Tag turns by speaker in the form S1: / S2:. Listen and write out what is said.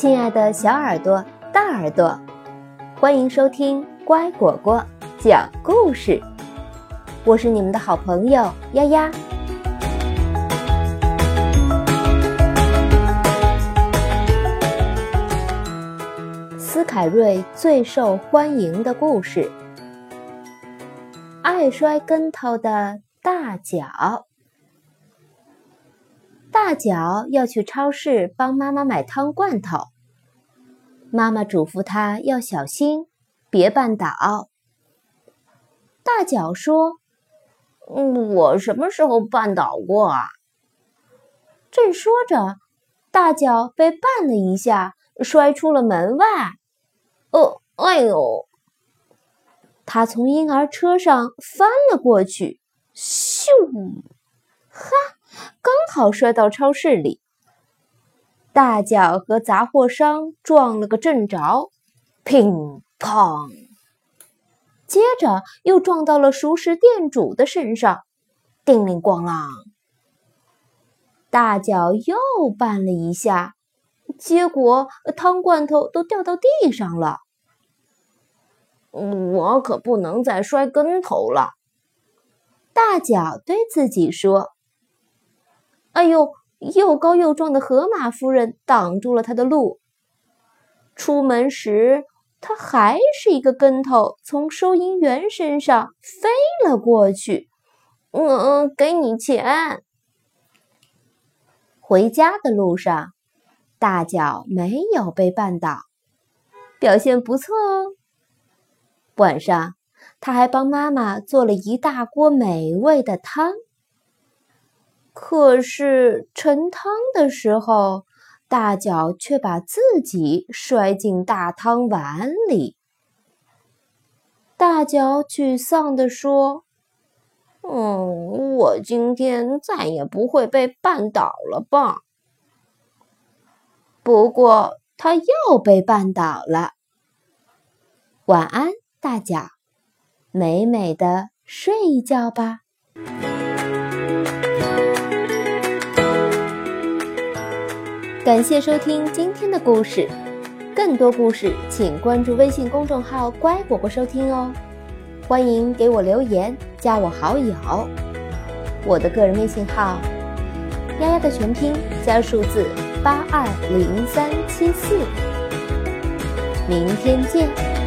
S1: 亲爱的小耳朵、大耳朵，欢迎收听乖果果讲故事。我是你们的好朋友丫丫。斯凯瑞最受欢迎的故事：爱摔跟头的大脚。大脚要去超市帮妈妈买汤罐头，妈妈嘱咐他要小心，别绊倒。大脚说：“
S2: 嗯，我什么时候绊倒过啊？”
S1: 正说着，大脚被绊了一下，摔出了门外。
S2: 哦，哎呦！
S1: 他从婴儿车上翻了过去，咻！哈！刚好摔到超市里，大脚和杂货商撞了个正着，乒乓，接着又撞到了熟食店主的身上，叮铃咣啷。大脚又绊了一下，结果汤罐头都掉到地上了。
S2: 我可不能再摔跟头了，
S1: 大脚对自己说。哎呦！又高又壮的河马夫人挡住了他的路。出门时，他还是一个跟头，从收银员身上飞了过去。
S2: 嗯，给你钱。
S1: 回家的路上，大脚没有被绊倒，表现不错哦。晚上，他还帮妈妈做了一大锅美味的汤。可是盛汤的时候，大脚却把自己摔进大汤碗里。大脚沮丧地说：“
S2: 嗯，我今天再也不会被绊倒了吧？”
S1: 不过他又被绊倒了。晚安，大脚，美美的睡一觉吧。感谢收听今天的故事，更多故事请关注微信公众号“乖果果”收听哦。欢迎给我留言，加我好友。我的个人微信号：丫丫的全拼加数字八二零三七四。明天见。